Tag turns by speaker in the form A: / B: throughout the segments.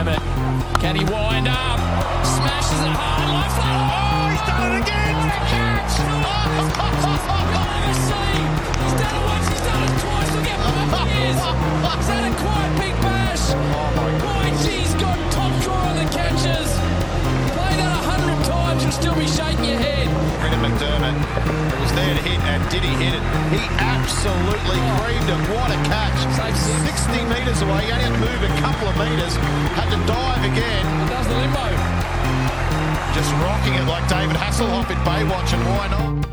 A: McDermott. Can he wind up? Smashes it hard. Left. Oh, he's done it again. A catch. Oh, He's done it once. He's done it twice. Look how pumped he is. That a quiet big
B: Brendan McDermott It was there to hit, and did he hit it? He absolutely creamed it. What a catch. 60 metres away. He only had to move a couple of metres. Had to dive again.
A: Does the limbo.
B: Just rocking it like David Hasselhoff in Baywatch, and why not?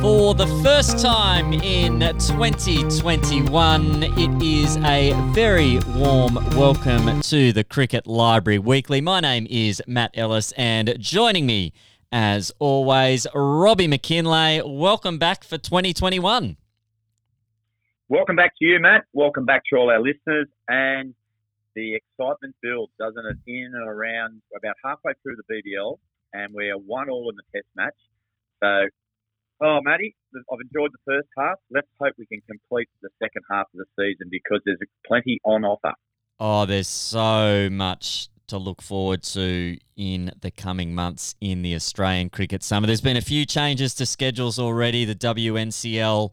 C: For the first time in 2021, it is a very warm welcome to the Cricket Library Weekly. My name is Matt Ellis, and joining me, as always, Robbie Mackinlay. Welcome back for 2021.
D: Welcome back to you, Matt. Welcome back to all our listeners. And the excitement builds, doesn't it? In and around about halfway through the BBL, and we're one all in the Test match. So, oh, Matty, I've enjoyed the first half. Let's hope we can complete the second half of the season because there's plenty on offer.
C: Oh, there's so much to look forward to in the coming months in the Australian cricket summer. There's been a few changes to schedules already. The WNCL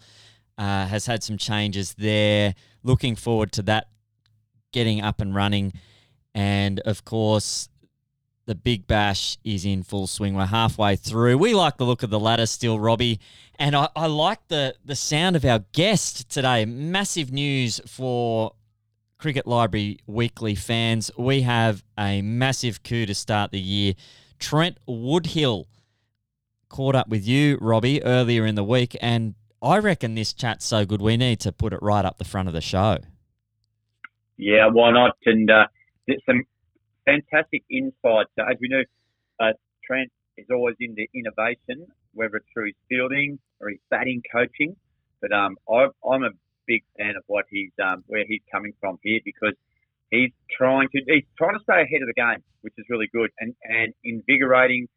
C: uh, has had some changes there. Looking forward to that getting up and running. And of course, the Big Bash is in full swing. We're halfway through. We like the look of the ladder still, Robbie. And I, I like the, the sound of our guest today. Massive news for Cricket Library Weekly fans. We have a massive coup to start the year. Trent Woodhill caught up with you, Robbie, earlier in the week. And I reckon this chat's so good, we need to put it right up the front of the show.
D: Yeah, why not? And uh, some fantastic insights. So as we know, uh, Trent is always into innovation, whether it's through his fielding or his batting coaching. But um, I, I'm a big fan of what he's um, where he's coming from here because he's trying to he's trying to stay ahead of the game, which is really good and and invigorating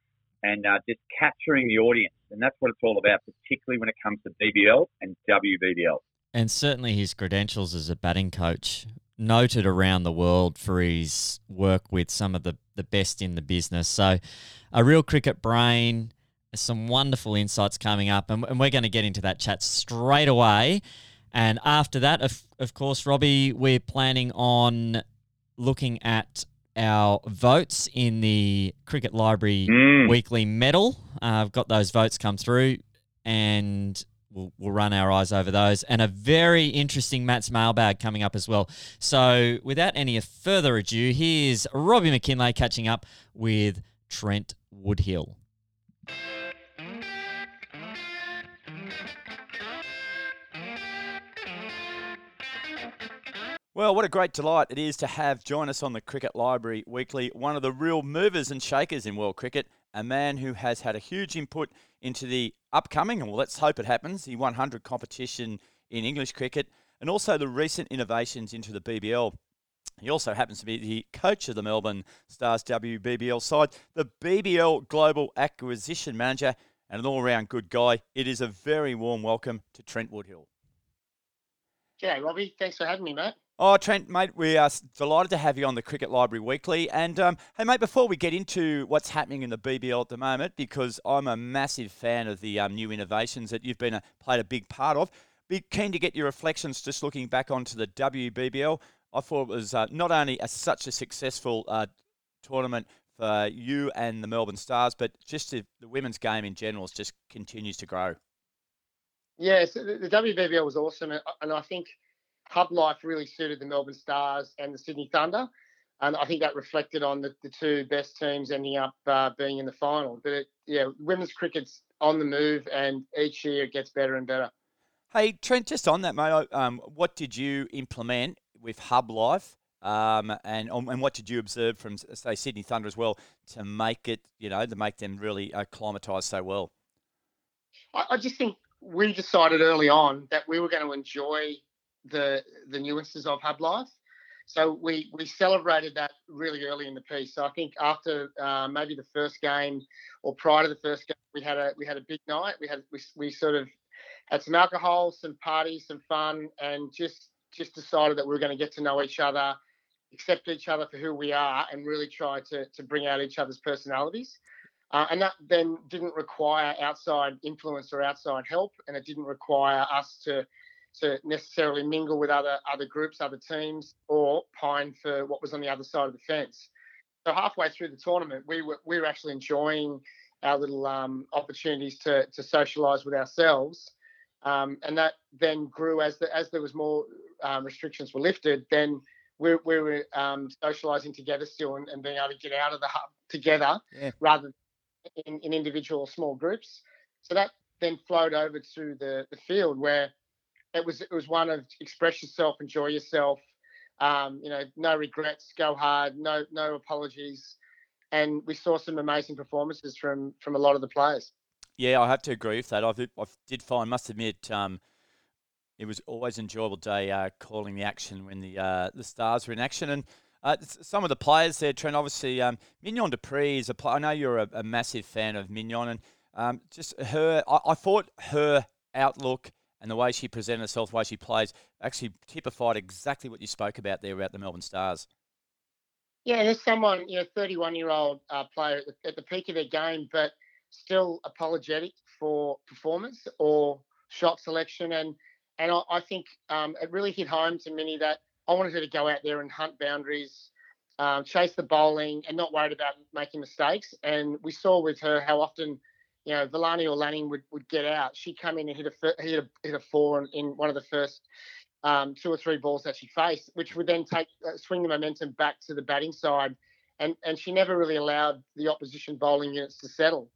D: and uh, just capturing the audience. And that's what it's all about, particularly when it comes to BBL and WBBL.
C: And certainly his credentials as a batting coach noted around the world for his work with some of the, the best in the business. So, a real cricket brain, some wonderful insights coming up, and, and we're going to get into that chat straight away. And after that, of, of course, Robbie, we're planning on looking at our votes in the Cricket Library
D: Mm.
C: Weekly Medal. Uh, I've got those votes come through, and we'll, we'll run our eyes over those. And a very interesting Matt's mailbag coming up as well. So, without any further ado, here's Robbie Mackinlay catching up with Trent Woodhill.
E: Well, what a great delight it is to have join us on the Cricket Library Weekly, one of the real movers and shakers in world cricket, a man who has had a huge input into the upcoming, and well, let's hope it happens, the 100 competition in English cricket, and also the recent innovations into the BBL. He also happens to be the coach of the Melbourne Stars WBBL side, the BBL Global Acquisition Manager, and an all round good guy. It is a very warm welcome to Trent Woodhill.
F: G'day, Robbie. Thanks for having me, mate.
E: Oh, Trent, mate, we are delighted to have you on the Cricket Library Weekly. And um, hey, mate, before we get into what's happening in the BBL at the moment, because I'm a massive fan of the um, new innovations that you've been a, played a big part of, be keen to get your reflections just looking back onto the WBBL. I thought it was uh, not only a, such a successful uh, tournament for you and the Melbourne Stars, but just the, the women's game in general just continues to grow.
F: Yeah, so the, WBBL was awesome, and I think Hub Life really suited the Melbourne Stars and the Sydney Thunder, and I think that reflected on the, the two best teams ending up uh, being in the final. But it, yeah, women's cricket's on the move, and each year it gets better and better.
E: Hey, Trent, just on that, mate, um, what did you implement with Hub Life? Um, and um, and what did you observe from say Sydney Thunder as well to make it, you know, to make them really acclimatise so well?
F: I, I just think we decided early on that we were going to enjoy the the nuances of Hub Life. So we we celebrated that really early in the piece. So I think after uh, maybe the first game or prior to the first game, we had a we had a big night. We had we, we sort of had some alcohol, some parties, some fun, and just just decided that we were going to get to know each other, accept each other for who we are, and really try to to bring out each other's personalities. Uh, and that then didn't require outside influence or outside help, and it didn't require us to to necessarily mingle with other other groups, other teams, or pine for what was on the other side of the fence. So halfway through the tournament, we were we were actually enjoying our little um, opportunities to to socialise with ourselves, um, and that then grew as the, as there was more um, restrictions were lifted. Then we, we were um, socialising together still and, and, being able to get out of the hub together yeah. rather in, in individual small groups. So that then flowed over to the, the field where it was it was one of express yourself, enjoy yourself, um, you know, no regrets, go hard, no no apologies, and we saw some amazing performances from from a lot of the players.
E: Yeah, I have to agree with that. I, I did find, must admit, um, it was always enjoyable day uh, calling the action when the uh, the stars were in action and. Uh, some of the players there, Trent. Obviously, um, Mignon du Preez is a player. I know you're a, a massive fan of Mignon, and um, just her. I, I, thought her outlook and the way she presented herself, the way she plays, actually typified exactly what you spoke about there about the Melbourne Stars.
F: Yeah, there's someone, you know, 31 year old uh, player at the, at the peak of their game, but still apologetic for performance or shot selection, and and I, I think um, it really hit home to many that I wanted her to go out there and hunt boundaries, um, chase the bowling, and not worried about making mistakes. And we saw with her how often, you know, Villani or Lanning would, would get out. She'd come in and hit a hit a, hit a four in one of the first um, two or three balls that she faced, which would then take uh, swing the momentum back to the batting side. And and she never really allowed the opposition bowling units to settle.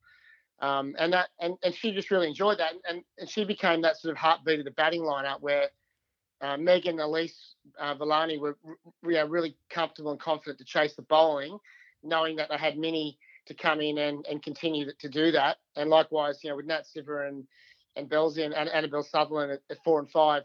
F: Um, and that and, and she just really enjoyed that. And, and she became that sort of heartbeat of the batting lineup where uh, Megan, Elyse, uh, Villani were we are really comfortable and confident to chase the bowling, knowing that they had many to come in and, and continue to do that. And likewise, you know, with Nat Sciver and and Belzy and, and Annabelle Sutherland at, at, four and five,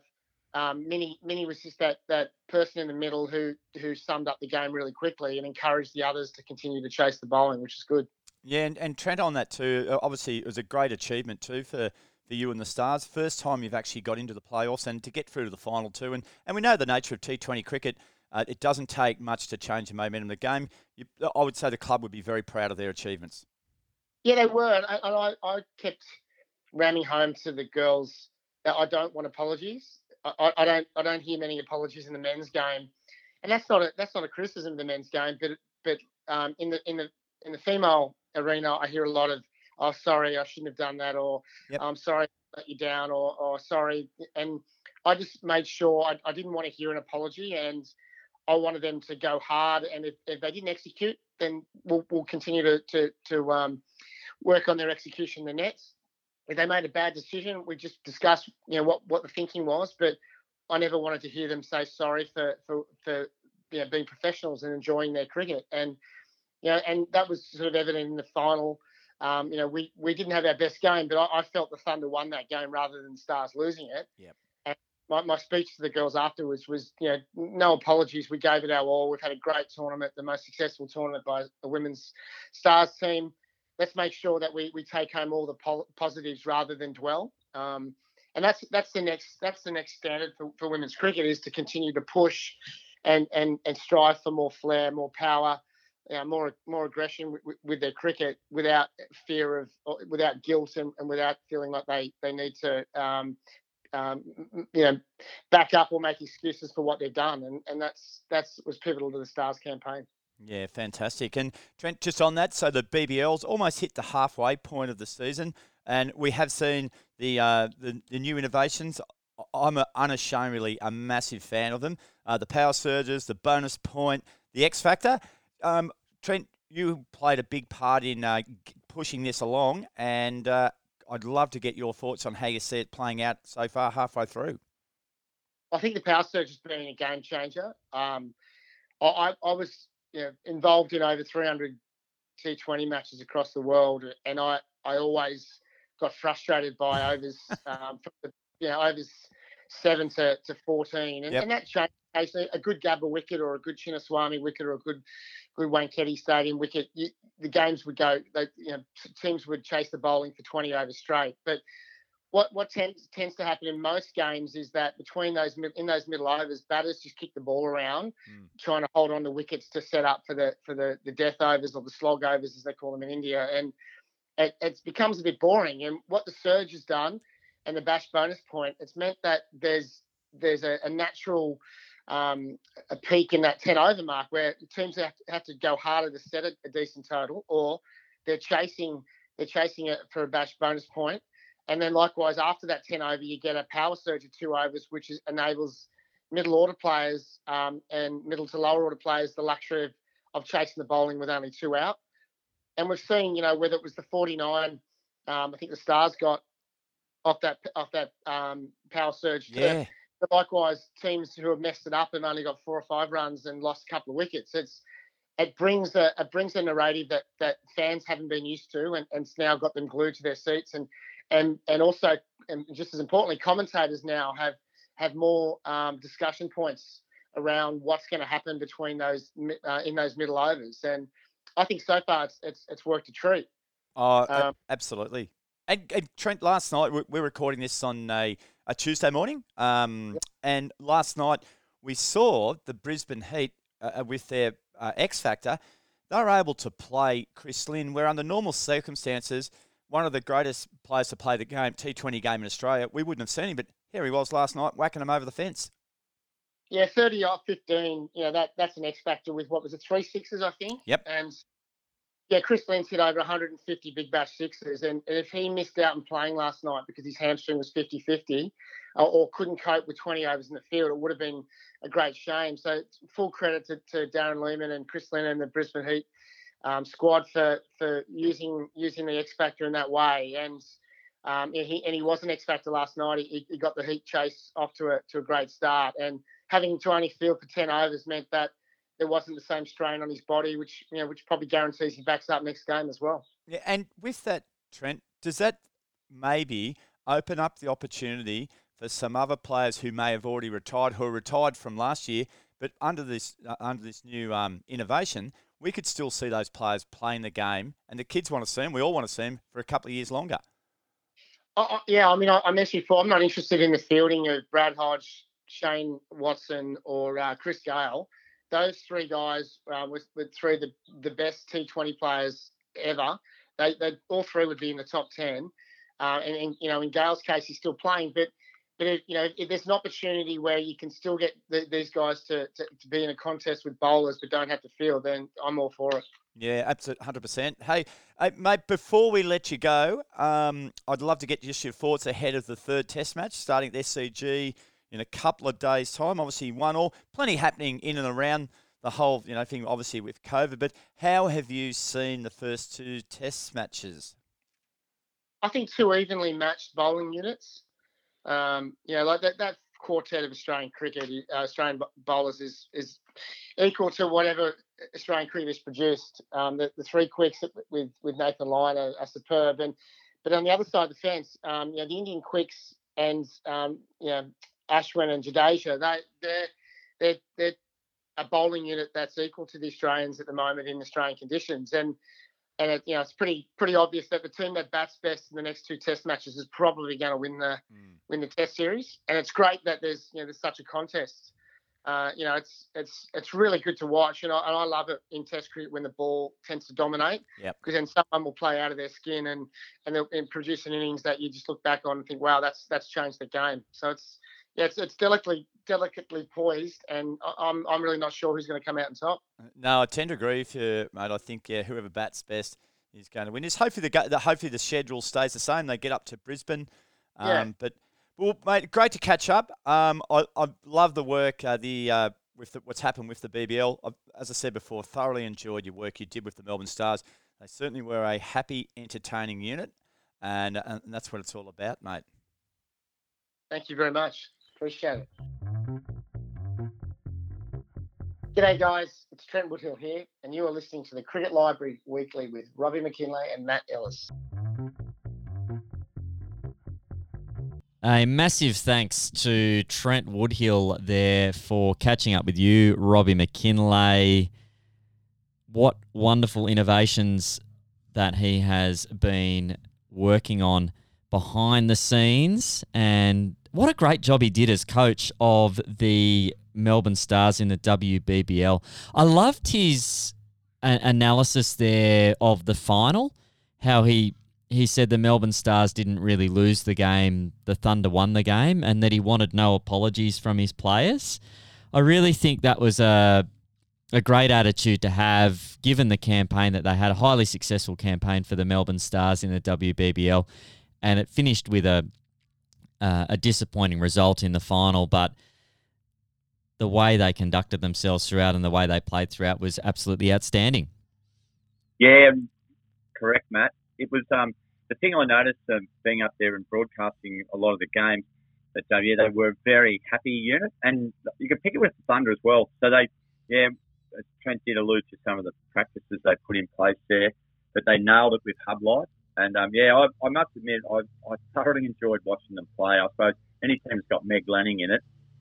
F: um, Minnie Minnie was just that that person in the middle who who summed up the game really quickly and encouraged the others to continue to chase the bowling, which is good.
E: Yeah, and, and Trent on that too. Obviously, it was a great achievement too for for you and the Stars. First time you've actually got into the playoffs and to get through to the final two. And, and we know the nature of T20 cricket. Uh, it doesn't take much to change the momentum of the game. You, I would say the club would be very proud of their achievements.
F: Yeah, they were. And I, I, kept ramming home to the girls that I don't want apologies. I, I, don't I don't hear many apologies in the men's game, and that's not a that's not a criticism of the men's game, but but um, in the in the in the female arena, I hear a lot of oh, sorry, I shouldn't have done that, or yep. I'm sorry, I let you down, or, or sorry. And I just made sure I, I, didn't want to hear an apology, and I wanted them to go hard. And if, if they didn't execute, then we'll, we'll continue to to, to um, work on their execution the nets. If they made a bad decision, we just discussed, you know, what what the thinking was, but I never wanted to hear them say sorry for for for you know, being professionals and enjoying their cricket. And you know, and that was sort of evident in the final um, you know, we, we didn't have our best game, but I, I, felt the Thunder won that game rather than Stars losing it.
E: Yep.
F: My, my speech to the girls afterwards was, you know, no apologies. We gave it our all. We've had a great tournament, the most successful tournament by the women's Stars team. Let's make sure that we, we take home all the po- positives rather than dwell. Um, and that's that's the next that's the next standard for, for women's cricket is to continue to push and and and strive for more flair, more power, you know, more more aggression with, with, their cricket without fear of without guilt and, and without feeling like they they need to um, um, you know back up or make excuses for what they've done and and that's that's was pivotal to the Stars campaign.
E: Yeah, fantastic. And Trent, just on that, so the BBL's almost hit the halfway point of the season, and we have seen the uh, the, the new innovations. I'm a, unashamedly a massive fan of them. Uh, the power surges, the bonus point, the X factor. Um, Trent, you played a big part in uh, pushing this along, and uh, I'd love to get your thoughts on how you see it playing out so far, halfway through.
F: I think the power surge has been a game changer. Um, I, I, was you know, involved in over 300 T20 matches across the world, and I, I always got frustrated by overs um, from the, you know overs seven to, to 14, and, yep. and that changed. A good Gabba wicket or a good Chinnaswamy wicket or a good good Wankhede Stadium wicket, you, the games would go. They, you know, teams would chase the bowling for 20 overs straight. But what what tends tends to happen in most games is that between those in those middle overs, batters just kick the ball around, mm. trying to hold on to wickets to set up for the for the the death overs or the slog overs as they call them in India, and it, it becomes a bit boring. And what the surge has done, and the bash bonus point, it's meant that there's there's a, a natural um, a peak in that 10 over mark where teams have to, have to go harder to set a, a decent total, or they're chasing they're chasing it for a bash bonus point and then likewise, after that 10 over, you get a power surge of two overs, which is, enables middle order players um, and middle to lower order players the luxury of, of chasing the bowling with only two out. And we've seen, you know, whether it was the 49, um, I think the Stars got off that off that um, power surge.
E: Yeah.
F: But likewise, teams who have messed it up and only got four or five runs and lost a couple of wickets. It's it brings a it brings a narrative that that fans haven't been used to, and, and it's now got them glued to their seats. And and and also, and just as importantly, commentators now have have more um, discussion points around what's going to happen between those uh, in those middle overs. And I think so far it's it's, it's worked a treat.
E: Oh, um, absolutely. And, and, Trent, last night we're recording this on a, a Tuesday morning, um, yep. and last night we saw the Brisbane Heat uh, uh, with their uh, X Factor. They were able to play Chris Lynn, where under normal circumstances one of the greatest players to play the game, T20 game in Australia. We wouldn't have seen him, but here he was last night whacking him over the fence.
F: Yeah, 30 off 15, you know, that that's an X factor with what was it, three sixes, I think?
E: Yep.
F: And yeah, Chris Lynn's hit over 150 big bash sixes. And, and if he missed out on playing last night because his hamstring was 50 50 or, couldn't cope with 20 overs in the field, it would have been a great shame. So full credit to, to Darren Lehmann and Chris Lynn and the Brisbane Heat um, squad for for using using the X factor in that way. And um, he and he was an X factor last night. He, he got the heat chase off to a to a great start, and having to only field for ten overs meant that there wasn't the same strain on his body, which you know which probably guarantees he backs up next game as well.
E: Yeah, and with that, Trent, does that maybe open up the opportunity for some other players who may have already retired, who are retired from last year, but under this uh, under this new um, innovation, we could still see those players playing the game, and the kids want to see them. We all want to see them for a couple of years longer.
F: Uh, yeah, I mean, I, I mentioned before, I'm not interested in the fielding of Brad Hodge, Shane Watson, or uh, Chris Gayle. Those three guys uh, with, with three of the, the best T20 players ever. They, they all three would be in the top ten. Uh, and, and, you know, in Gayle's case, he's still playing, but but if, you know, if there's an opportunity where you can still get the, these guys to, to, to, be in a contest with bowlers but don't have to field, then I'm all for it.
E: Yeah, absolutely, hundred percent. Hey, hey, mate, before we let you go, um, I'd love to get just your thoughts ahead of the third Test match starting at SCG in a couple of days' time. Obviously, one all, plenty happening in and around the whole, you know, thing. Obviously with COVID, but how have you seen the first two Test matches?
F: I think two evenly matched bowling units. Um, you know, like that, that quartet of Australian cricket, uh, Australian bowlers is is equal to whatever Australian cricket has produced. Um, the, the three quicks with with Nathan Lyon are, are, superb, and but on the other side of the fence, um, you know, the Indian quicks and um, you know Ashwin and Jadeja, they they're they're they're a bowling unit that's equal to the Australians at the moment in Australian conditions, and and it, you know it's pretty pretty obvious that the team that bats best in the next two Test matches is probably going to win the mm. win the Test series. And it's great that there's you know there's such a contest. Uh, you know, it's it's it's really good to watch, and I, and I love it in Test cricket when the ball tends to dominate. Because then someone will play out of their skin and and they'll and produce an innings that you just look back on and think, wow, that's that's changed the game. So it's yeah, it's, it's delicately delicately poised, and I'm I'm really not sure who's going to come out on top.
E: No, I tend to agree with you, mate. I think yeah, whoever bats best is going to win. Is hopefully the hopefully the schedule stays the same. They get up to Brisbane, um, yeah. But well, mate, great to catch up. Um, I I love the work uh, the. Uh, with the, what's happened with the BBL, I've, as I said before, thoroughly enjoyed your work you did with the Melbourne Stars. They certainly were a happy, entertaining unit, and, and that's what it's all about, mate.
F: Thank you very much. Appreciate it. G'day, guys. It's Trent Woodhill here, and you are listening to the Cricket Library Weekly with Robbie Mackinlay and Matt Ellis.
C: A massive thanks to Trent Woodhill there for catching up with you, Robbie Mackinlay. What wonderful innovations that he has been working on behind the scenes and what a great job he did as coach of the Melbourne Stars in the WBBL. I loved his a- analysis there of the final, how he he said the Melbourne Stars didn't really lose the game, the Thunder won the game, and that he wanted no apologies from his players. I really think that was a a great attitude to have, given the campaign that they had a highly successful campaign for the Melbourne Stars in the WBBL, and it finished with a uh, a disappointing result in the final, but the way they conducted themselves throughout and the way they played throughout was absolutely outstanding.
D: Yeah, correct, Matt. It was um, the thing I noticed um, being up there and broadcasting a lot of the games that uh, yeah they were a very happy unit, and you could pick it with the Thunder as well. So they yeah, Trent did allude to some of the practices they put in place there, but they nailed it with Hub Life. And um, yeah, I, I must admit, I, I thoroughly enjoyed watching them play. I suppose any team that's got Meg Lanning in it,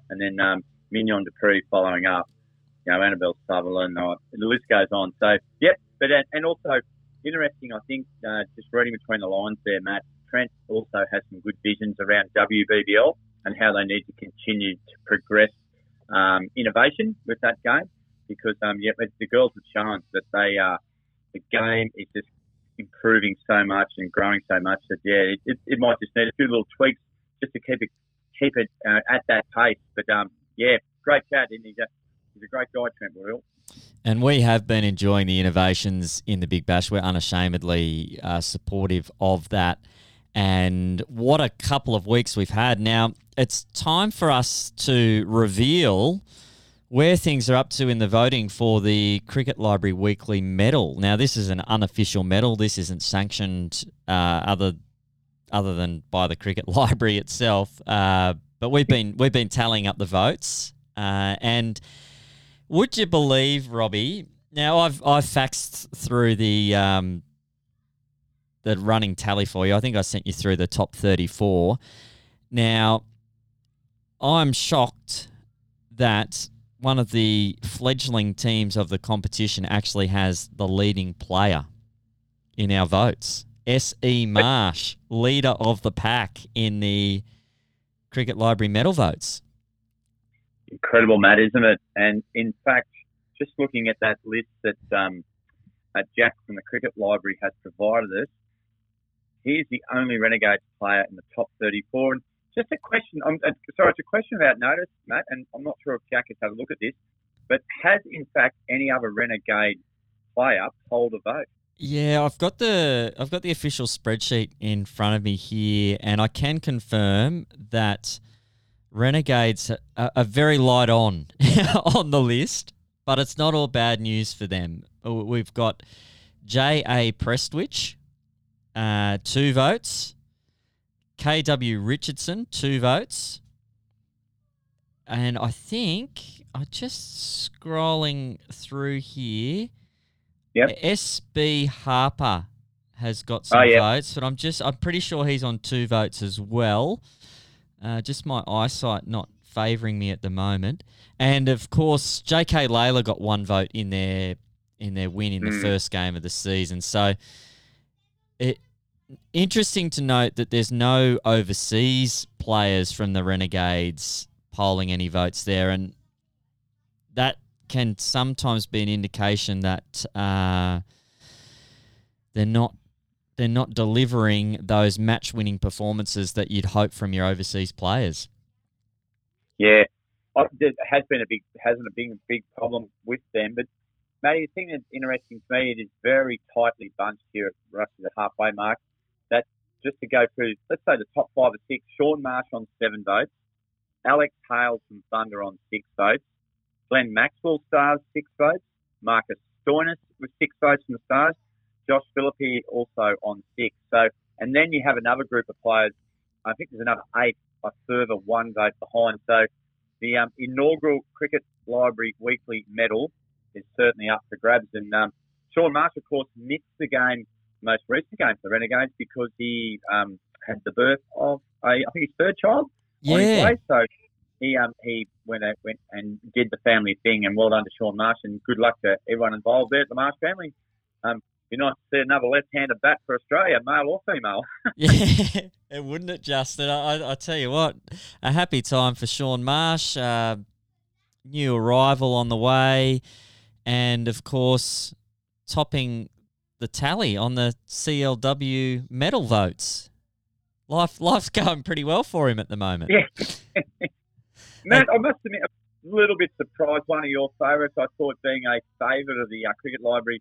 D: and then um, Mignon du Preez following up, you know, Annabelle Sutherland, uh, the list goes on. So, yep, but uh, and also interesting, I think, uh, just reading between the lines there, Matt, Trent also has some good visions around WBBL and how they need to continue to progress um, innovation with that game because, um, yeah, the girls have shown that they are, uh, the game is just improving so much and growing so much that yeah, it, it, it might just need a few little tweaks just to keep it keep it uh, at that pace. But um, yeah, great chat, and he's a he's a great guy, Trent Will.
C: And we have been enjoying the innovations in the Big Bash. We're unashamedly uh, supportive of that. And what a couple of weeks we've had. Now, it's time for us to reveal where things are up to in the voting for the Cricket Library Weekly Medal. Now, this is an unofficial medal. This isn't sanctioned uh, other other than by the Cricket Library itself. Uh, but we've been we've been tallying up the votes, uh, and would you believe, Robbie? Now, I've I've faxed through the um, the running tally for you. I think I sent you through the top thirty four. Now, I'm shocked that one of the fledgling teams of the competition actually has the leading player in our votes. S.E. Marsh, leader of the pack in the Cricket Library medal votes.
D: Incredible, Matt, isn't it? And in fact, just looking at that list that um, Jack from the Cricket Library has provided us, he's the only Renegades player in the top 34. And just a question. Uh, sorry, it's a question about notice, Matt, and I'm not sure if Jack has had a look at this, but has in fact any other renegade player polled a vote?
C: Yeah, I've got the I've got the official spreadsheet in front of me here, and I can confirm that Renegades are, are very light on on the list, but it's not all bad news for them. We've got J. A. Prestwidge, uh, two votes. KW Richardson, two votes. And I think I just scrolling through here.
D: Yep.
C: SB Harper has got some
D: oh, yep.
C: votes, but I'm just I'm pretty sure he's on two votes as well. Uh, just my eyesight not favouring me at the moment. And of course, J.K. Layla got one vote in their in their win in the
D: Mm.
C: first game of the season. So it interesting to note that there's no overseas players from the Renegades polling any votes there, and that can sometimes be an indication that uh, they're not they're not delivering those match-winning performances that you'd hope from your overseas players.
D: Yeah, there has been a big hasn't been a big problem with them, but Matty, the thing that's interesting to me, it is very tightly bunched here at roughly the halfway mark. Just to go through, let's say the top five or six: Shaun Marsh on seven votes, Alex Hales from Thunder on six votes, Glenn Maxwell Stars six votes, Marcus Stoinis with six votes from the Stars, Josh Philippe also on six. So, and then you have another group of players. I think there's another eight, a further one vote behind. So, the um, inaugural Cricket Library Weekly Medal is certainly up for grabs. And um, Shaun Marsh, of course, missed the game, most recent game for the Renegades because he um, had the birth of a, I think his third child on his way. So he um he went out, went and did the family thing, and well done to Shaun Marsh, and good luck to everyone involved there at the Marsh family. Um, be nice to see another left-handed bat for Australia, male or female.
C: yeah, it wouldn't it, Justin? I, I, I tell you what, a happy time for Shaun Marsh. Uh, new arrival on the way, and of course, topping the tally on the CLW medal votes. Life, life's going pretty well for him at the moment.
D: Yeah. Matt, I must admit, a little bit surprised. One of your favourites, I thought, being a favourite of the uh, Cricket Library,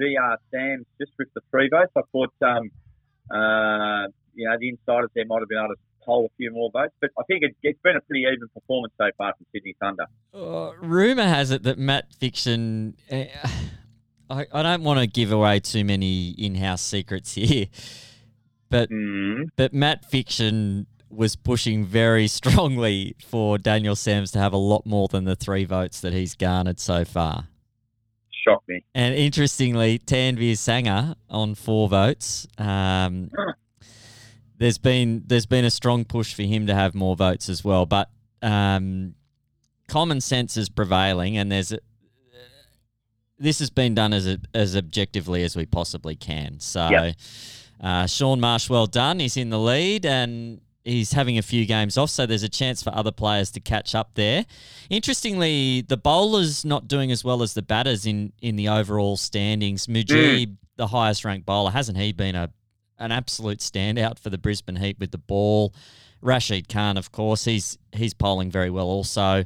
D: VR Sams, just with the three votes. I thought, um, uh, you know, the insiders there might have been able to poll a few more votes, but I think it, has been a pretty even performance so far from Sydney Thunder.
C: Uh, rumor has it that Matt Fiction. I, I don't want to give away too many in-house secrets here, but
D: mm.
C: but Matt Fiction was pushing very strongly for Daniel Sams to have a lot more than the three votes that he's garnered so far.
D: Shocked me.
C: And interestingly, Tanveer Sangha on four votes. Um, there's been there's been a strong push for him to have more votes as well, but um, common sense is prevailing, and there's a, this has been done as as objectively as we possibly can. So,
D: yep.
C: uh, Shaun Marsh, well done. He's in the lead, and he's having a few games off, so there's a chance for other players to catch up there. Interestingly, the bowlers not doing as well as the batters in, in the overall standings. Mujeeb, mm. the highest ranked bowler, hasn't he been a an absolute standout for the Brisbane Heat with the ball? Rashid Khan, of course, he's he's bowling very well. Also,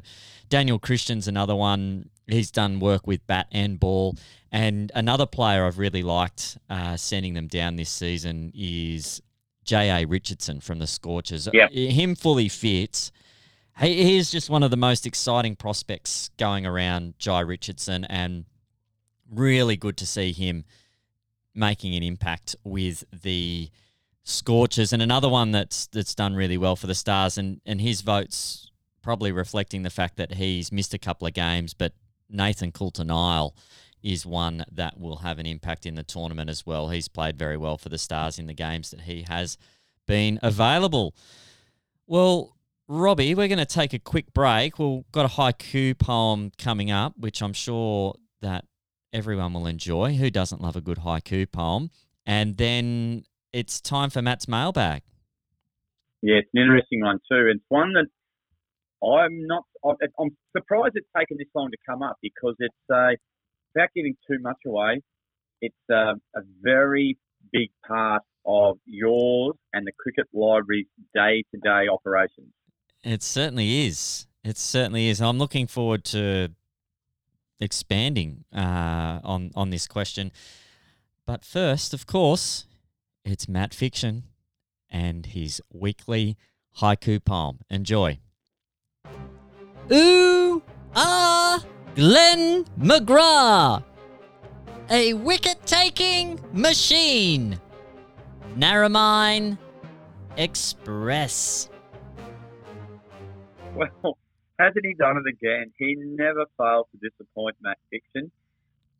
C: Daniel Christian's another one. He's done work with bat and ball. And another player I've really liked uh, sending them down this season is J.A. Richardson from the Scorchers.
D: Yep.
C: Him fully fit. He, he is just one of the most exciting prospects going around, Jhye Richardson, and really good to see him making an impact with the Scorchers. And another one that's that's done really well for the Stars, and, and his votes probably reflecting the fact that he's missed a couple of games, but Nathan Coulter-Nile is one that will have an impact in the tournament as well. He's played very well for the Stars in the games that he has been available. Well, Robbie, we're going to take a quick break. We've got a haiku poem coming up, which I'm sure that everyone will enjoy. Who doesn't love a good haiku poem? And then it's time for Matt's mailbag.
D: Yeah, it's an interesting one too. It's one that I'm not. I'm surprised it's taken this long to come up because it's a without giving too much away, it's a, a very big part of yours and the cricket library's day-to-day operations.
C: It certainly is. It certainly is. I'm looking forward to expanding uh, on on this question. But first, of course, it's Matt Fiction and his weekly haiku poem. Enjoy. Ooh ah Glenn McGrath, a wicket taking machine. Narromine Express.
D: Well, hasn't he done it again? He never fails to disappoint Matt Fiction.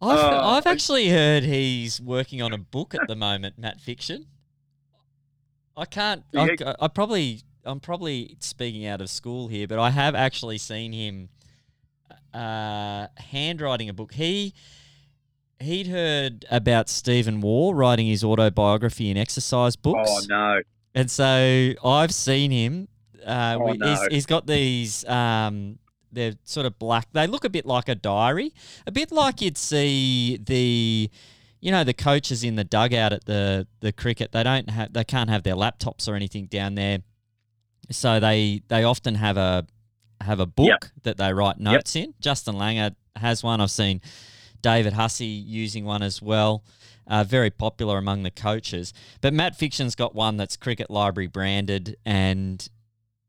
C: I've, uh, I've actually heard he's working on a book at the moment, Matt Fiction. I can't. I, I probably. I'm probably speaking out of school here, but I have actually seen him uh, handwriting a book. He he'd heard about Stephen Waugh writing his autobiography in exercise books.
D: Oh no!
C: And so I've seen him. Uh,
D: oh, no.
C: he's, he's got these. Um, they're sort of black. They look a bit like a diary, a bit like you'd see the, you know, the coaches in the dugout at the the cricket. They don't have, they can't have their laptops or anything down there, so they they often have a have a book yep. that they write notes yep. in. Justin Langer has one. I've seen David Hussey using one as well. Uh, very popular among the coaches. But Matt Fiction's got one that's Cricket Library branded, and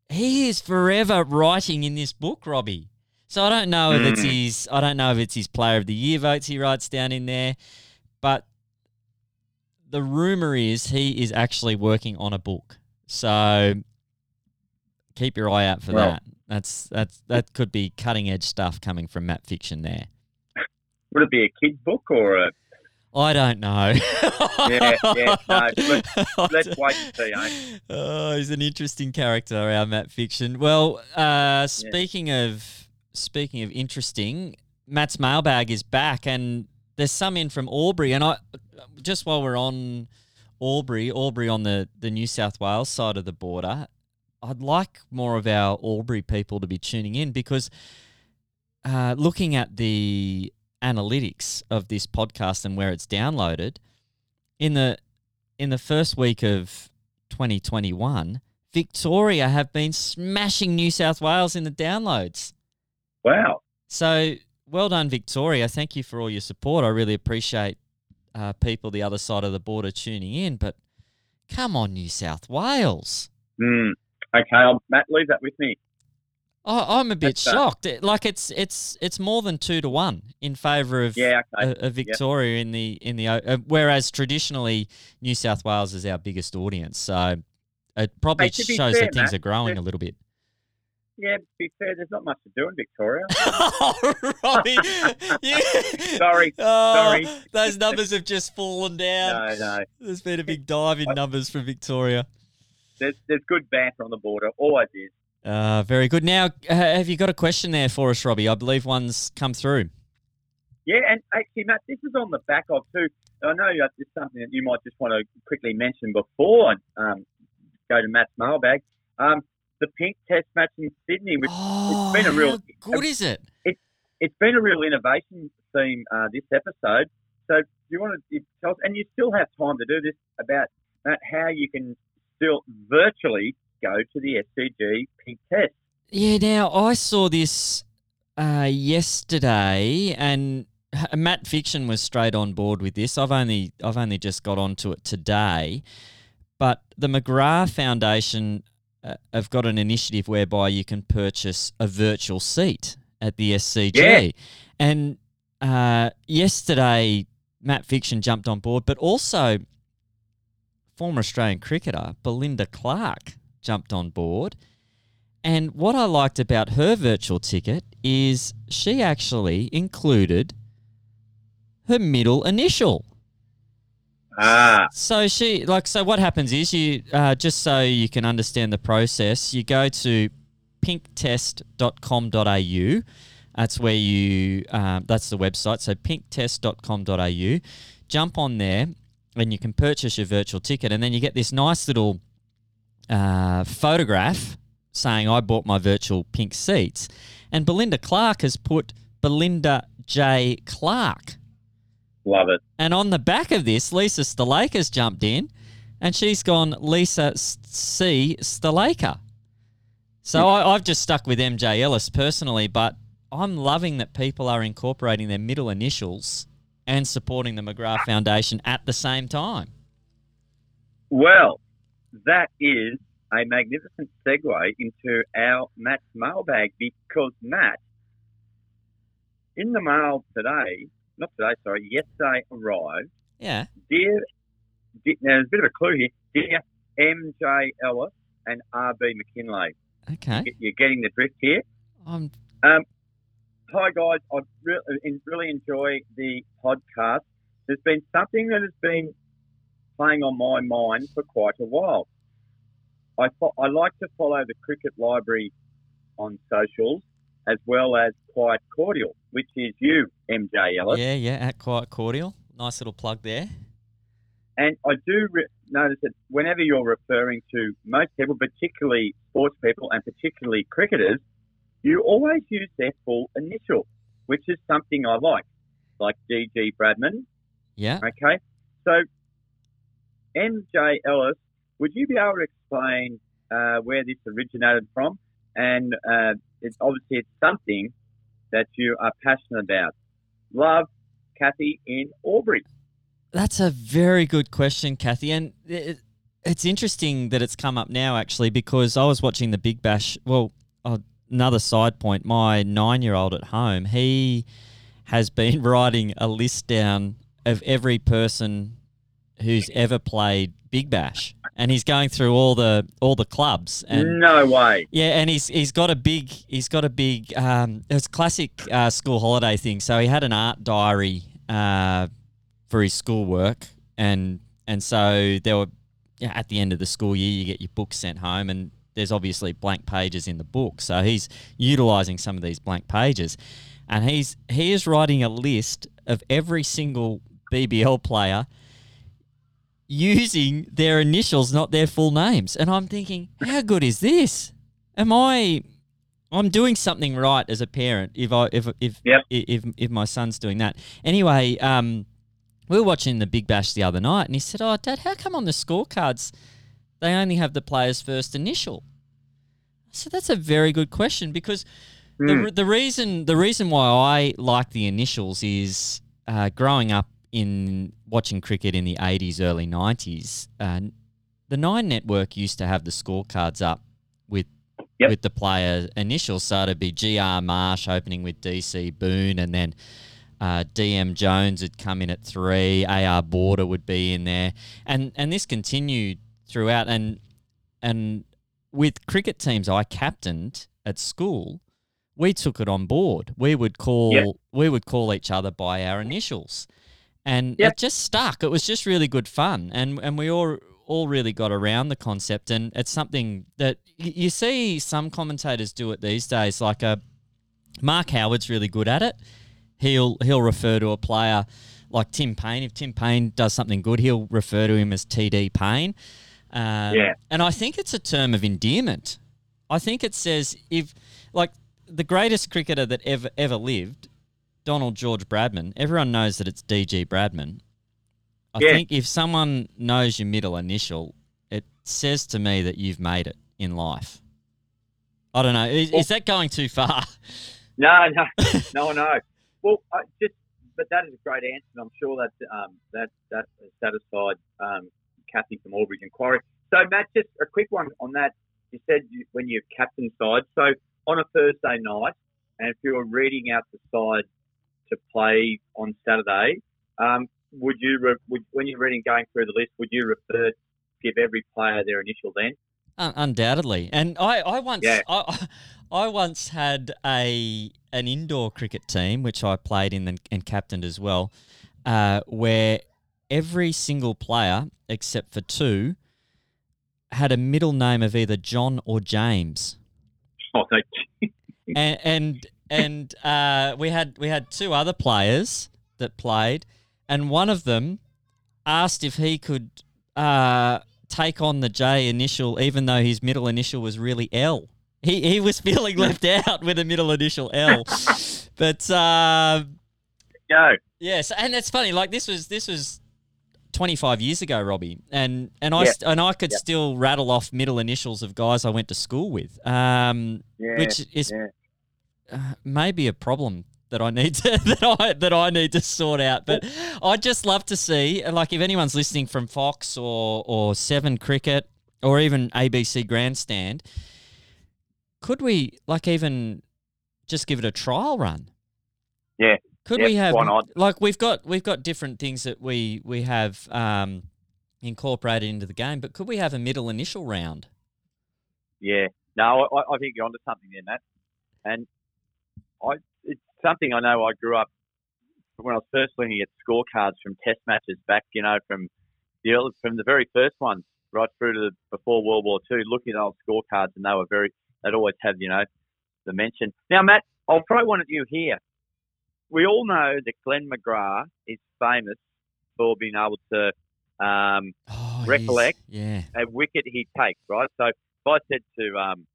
C: he is forever writing in this book, Robbie. So I don't know if it's his. I don't know if it's his Player of the Year votes he writes down in there, but the rumor is he is actually working on a book. So keep your eye out for well, that. That's that's that could be cutting edge stuff coming from Matt Fiction there.
D: Would it be a kid's book or a?
C: I don't know.
D: yeah, yeah, no. Let's, let's wait and see. Eh?
C: Oh, he's an interesting character, our Matt Fiction. Well, uh, speaking yeah. of speaking of interesting, Matt's mailbag is back, and there's some in from Albury, and I just while we're on Albury, Albury on the the New South Wales side of the border, I'd like more of our Albury people to be tuning in because uh, looking at the analytics of this podcast and where it's downloaded in the in the first week of 2021, Victoria have been smashing New South Wales in the downloads.
D: Wow.
C: So well done, Victoria. Thank you for all your support. I really appreciate uh, people the other side of the border tuning in. But come on, New South Wales.
D: Mm. Okay, I'll, Matt, leave that with me.
C: Oh, I'm a bit
D: That's, uh,
C: shocked. Like it's it's it's more than two to one in favour of
D: Yeah, okay.
C: of, of Victoria in the in the uh, whereas traditionally New South Wales is our biggest audience. So it probably
D: Hey,
C: shows
D: fair,
C: that things
D: Matt,
C: are growing a little bit.
D: Yeah, to be fair, there's not much to do in Victoria.
C: oh, Robbie, you-
D: Sorry,
C: Oh,
D: sorry.
C: those numbers have just fallen down.
D: No, no.
C: There's been a big dive in numbers from Victoria.
D: There's, there's good banter on the border. Always is.
C: Uh, very good. Now, have you got a question there for us, Robbie? I believe one's come through.
D: Yeah, and actually, Matt, this is on the back of too. I know it's something that you might just want to quickly mention before I um, go to Matt's mailbag. Um, the pink test match in Sydney, which
C: Oh, it's
D: been a real-
C: how good is it?
D: it's been a real innovation theme uh, this episode. So, do you want to tell us, and you still have time to do this about Matt, how you can still virtually go to the SCG pink test?
C: Yeah, now I saw this uh, yesterday, and Matt Fiction was straight on board with this. I've only I've only just got onto it today, but the McGrath Foundation uh, have got an initiative whereby you can purchase a virtual seat at the SCG,
D: Yeah.
C: and uh, yesterday Matt Fiction jumped on board, but also former Australian cricketer Belinda Clark jumped on board. And what I liked about her virtual ticket is she actually included her middle initial.
D: Ah,
C: So she like so what happens is you uh, just so you can understand the process, you go to pinktest.com.au. That's where you um, that's the website. So pinktest.com.au. Jump on there and you can purchase your virtual ticket and then you get this nice little uh, photograph saying I bought my virtual pink seats. And Belinda Clark has put Belinda J. Clark.
D: love it.
C: And on the back of this, Lisa Sthalekar's jumped in and she's gone Lisa C. Stalaker. So I, I've just stuck with MJ Ellis personally, but I'm loving that people are incorporating their middle initials and supporting the McGrath Foundation at the same time.
D: Well, that is a magnificent segue into our Matt's mailbag because Matt, in the mail today, not today, sorry, yesterday arrived.
C: Yeah.
D: Dear, dear now there's a bit of a clue here. Dear MJ Ellis and RB Mackinlay,
C: Okay.
D: you're getting the drift here.
C: I'm um,
D: Hi guys, I really, really enjoy the podcast. There's been something that has been playing on my mind for quite a while. I fo- I like to follow the cricket library on socials as well as Quiet Cordial, which is you, MJ Ellis.
C: yeah, yeah, at quite cordial. Nice little plug there.
D: And I do re- notice that whenever you're referring to most people, particularly sports people and particularly cricketers, you always use their full initial, which is something I like, like DG Bradman.
C: Yeah.
D: Okay, so MJ Ellis, would you be able to explain uh, where this originated from? And uh, it's obviously it's something that you are passionate about. Love, Kathy in Albury.
C: That's a very good question, Kathy. And it, it's interesting that it's come up now, actually, because I was watching the Big Bash. Well, uh, another side point my nine year old at home, he has been writing a list down of every person who's ever played Big Bash. And he's going through all the all the clubs and
D: no way.
C: yeah, and he's he's got a big he's got a big um, it was classic uh, school holiday thing. So he had an art diary uh, for his schoolwork, and and so there were yeah, at the end of the school year you get your books sent home, and there's obviously blank pages in the book. So he's utilizing some of these blank pages, and he's he is writing a list of every single BBL player using their initials, not their full names. And I'm thinking, how good is this? Am I? I'm doing something right as a parent if I if if
D: Yep.
C: if, if my son's doing that. Anyway, um, we were watching the Big Bash the other night, and he said, "Oh, Dad, how come on the scorecards they only have the player's first initial?" So that's a very good question because
D: Hmm.
C: the, the reason the reason why I like the initials is uh, growing up in watching cricket in the 80s, early 90s. Uh, the Nine Network used to have the scorecards up with
D: Yep.
C: with the player initials. So it'd be GR Marsh opening with DC Boone, and then uh, DM Jones would come in at three. AR Border would be in there, and and this continued throughout. And and with cricket teams I captained at school, we took it on board. We would call
D: Yep.
C: we would call each other by our initials, and
D: Yep.
C: it just stuck. It was just really good fun, and and we all all really got around the concept. And it's something that you see some commentators do it these days. Like a Mark Howard's really good at it. He'll he'll refer to a player like Tim Paine. If Tim Paine does something good, he'll refer to him as TD Paine. Um,
D: Yeah.
C: And I think it's a term of endearment. I think it says if like the greatest cricketer that ever ever lived, Donald George Bradman. Everyone knows that it's DG Bradman. I
D: Yeah.
C: think if someone knows your middle initial, it says to me that you've made it in life. I don't know. Is, is that going too far?
D: No, no, no, no. Well, I just, but that is a great answer, and I'm sure that um, that that satisfied um, Kathy from Albury Inquiry. So, Matt, just a quick one on that. You said you, when you're captain side, so on a Thursday night, and if you were reading out the side to play on Saturday, um, would you, re- would, when you're reading going through the list, would you refer give every player their initial then?
C: Un- undoubtedly. And I, I once
D: Yeah.
C: I, I once had a an indoor cricket team which I played in and, and captained as well, uh, where every single player except for two had a middle name of either John or James.
D: Oh,
C: and and, and uh, we had we had two other players that played, and one of them asked if he could uh, take on the J initial, even though his middle initial was really L. He he was feeling left out with a middle initial L, but uh,
D: Go.
C: yes, and it's funny. Like this was this was. 25 years ago, Robbie, and and I
D: Yeah.
C: st- and I could still rattle off middle initials of guys I went to school with, um,
D: Yeah.
C: which is uh, maybe a problem that I need to that I that I need to sort out. But I'd just love to see, like, if anyone's listening from Fox or or Seven Cricket or even ABC Grandstand, could we like even just give it a trial run?
D: Yeah.
C: Could
D: Yeah,
C: we have like we've got we've got different things that we we have um, incorporated into the game, but could we have a middle initial round?
D: Yeah, no, I, I think you're onto something there, Matt. And I, it's something I know. I grew up when I was first looking at scorecards from Test matches back, you know, from the early, from the very first ones right through to the, before World War Two. Looking at old scorecards, and they were very. They'd always have, you know, the mention. Now, Matt, I'll throw one at you here. We all know that Glenn McGrath is famous for being able to um,
C: Oh,
D: Recollect.
C: yeah.
D: a wicket he takes, right? So if I said to um,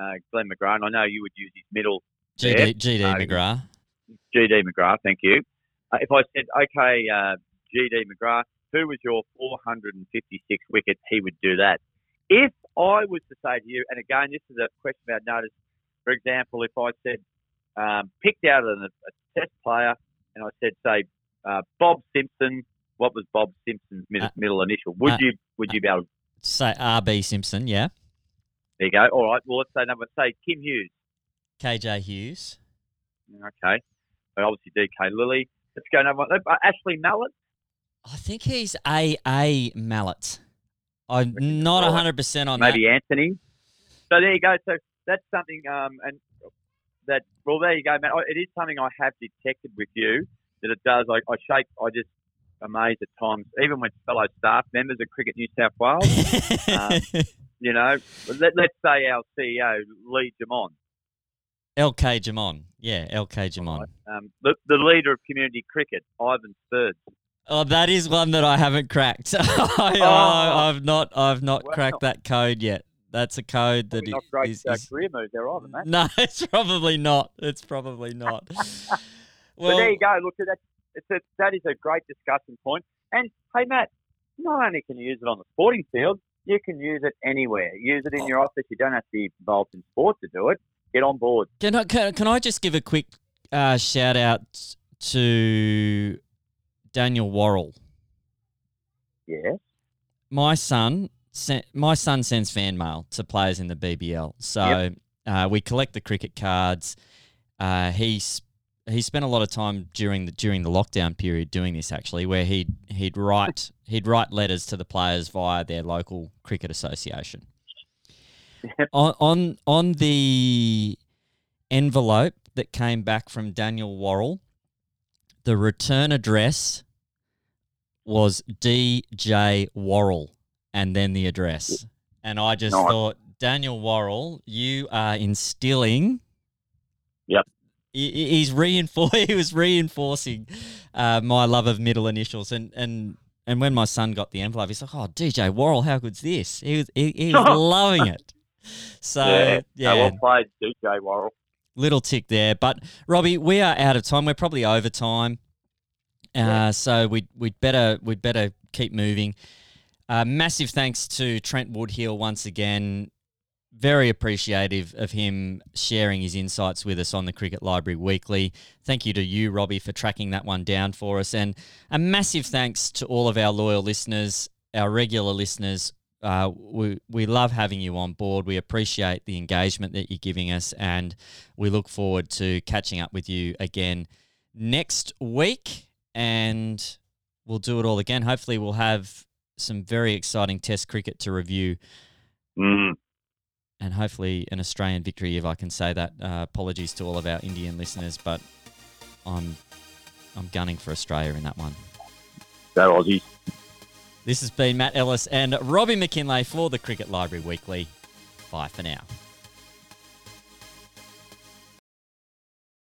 D: uh, Glenn McGrath, and I know you would use his middle
C: GD. GD
D: Uh,
C: McGrath.
D: GD McGrath, thank you. Uh, if I said, okay, uh, GD McGrath, who was your 456 wicket? He would do that. If I was to say to you, and again, this is a question about notice. For example, if I said um, picked out a, player, and I said, say, uh, Bob Simpson. What was Bob Simpson's mid-
C: Uh,
D: middle initial? Would
C: uh,
D: you would you be able? to...
C: Say RB Simpson, yeah.
D: There you go. All right. Well, let's say number. Say Kim Hughes.
C: KJ Hughes.
D: Okay. But obviously DK Lillee. Let's go number one. Uh, Ashley Mallett.
C: I think he's AA Mallett. I'm not hundred percent on that.
D: maybe Anthony. So there you go. So that's something, um, and that well, there you go, man. It is something I have detected with you that it does. I, I shake. I just amazed at times, even with fellow staff members of Cricket New South Wales.
C: that.
D: you know, let, let's say our CEO Lee Germon.
C: LK Germon. Yeah, LK Germon.
D: Um, the, the leader of community cricket, Ivan Spurs.
C: Oh, that is one that I haven't cracked. I,
D: Oh.
C: have not. I've not
D: Well.
C: cracked that code yet. That's a code that
D: not great
C: is-
D: uh,
C: is-
D: career move there either, mate.
C: No, it's probably not. It's probably not.
D: but
C: well,
D: there you go. Look, that it's a, that is a great discussion point. And hey, Matt, not only can you use it on the sporting field, you can use it anywhere. Use it in your office. You don't have to be involved in sport to do it. Get on board.
C: Can I, can, can I just give a quick uh, shout out to Daniel Worrell?
D: Yes.
C: My son, sen- my son sends fan mail to players in the BBL. So uh, we collect the cricket cards. Uh, he's he spent a lot of time during the during the lockdown period doing this actually, where he'd he'd write he'd write letters to the players via their local cricket association. on on on the envelope that came back from Daniel Worrell, the return address was DJ Worrell and then the address. And I just thought, Daniel Worrell, you are instilling.
D: Yep.
C: He- he- He's reinfor- He was reinforcing uh, my love of middle initials, and and and when my son got the envelope, he's like, "Oh, DJ Worrell, how good's this?" He was he, he was loving it. So
D: yeah.
C: yeah,
D: well played, DJ Worrell.
C: little tick there. But Robbie, we are out of time. We're probably over time, uh, so we we'd better we'd better keep moving. Uh, massive thanks to Trent Woodhill once again. Very appreciative of him sharing his insights with us on the Cricket Library Weekly. Thank you to you, Robbie, for tracking that one down for us. And a massive thanks to all of our loyal listeners, our regular listeners. Uh, we, we love having you on board. We appreciate the engagement that you're giving us, and we look forward to catching up with you again next week. And we'll do it all again. Hopefully, we'll have some very exciting Test cricket to review
D: Mm.
C: and hopefully an Australian victory, if I can say that. Uh, apologies to all of our Indian listeners, but I'm I'm gunning for Australia in that one.
D: Go Aussies.
C: This has been Matt Ellis and Robbie Mackinlay for the Cricket Library Weekly. Bye for now.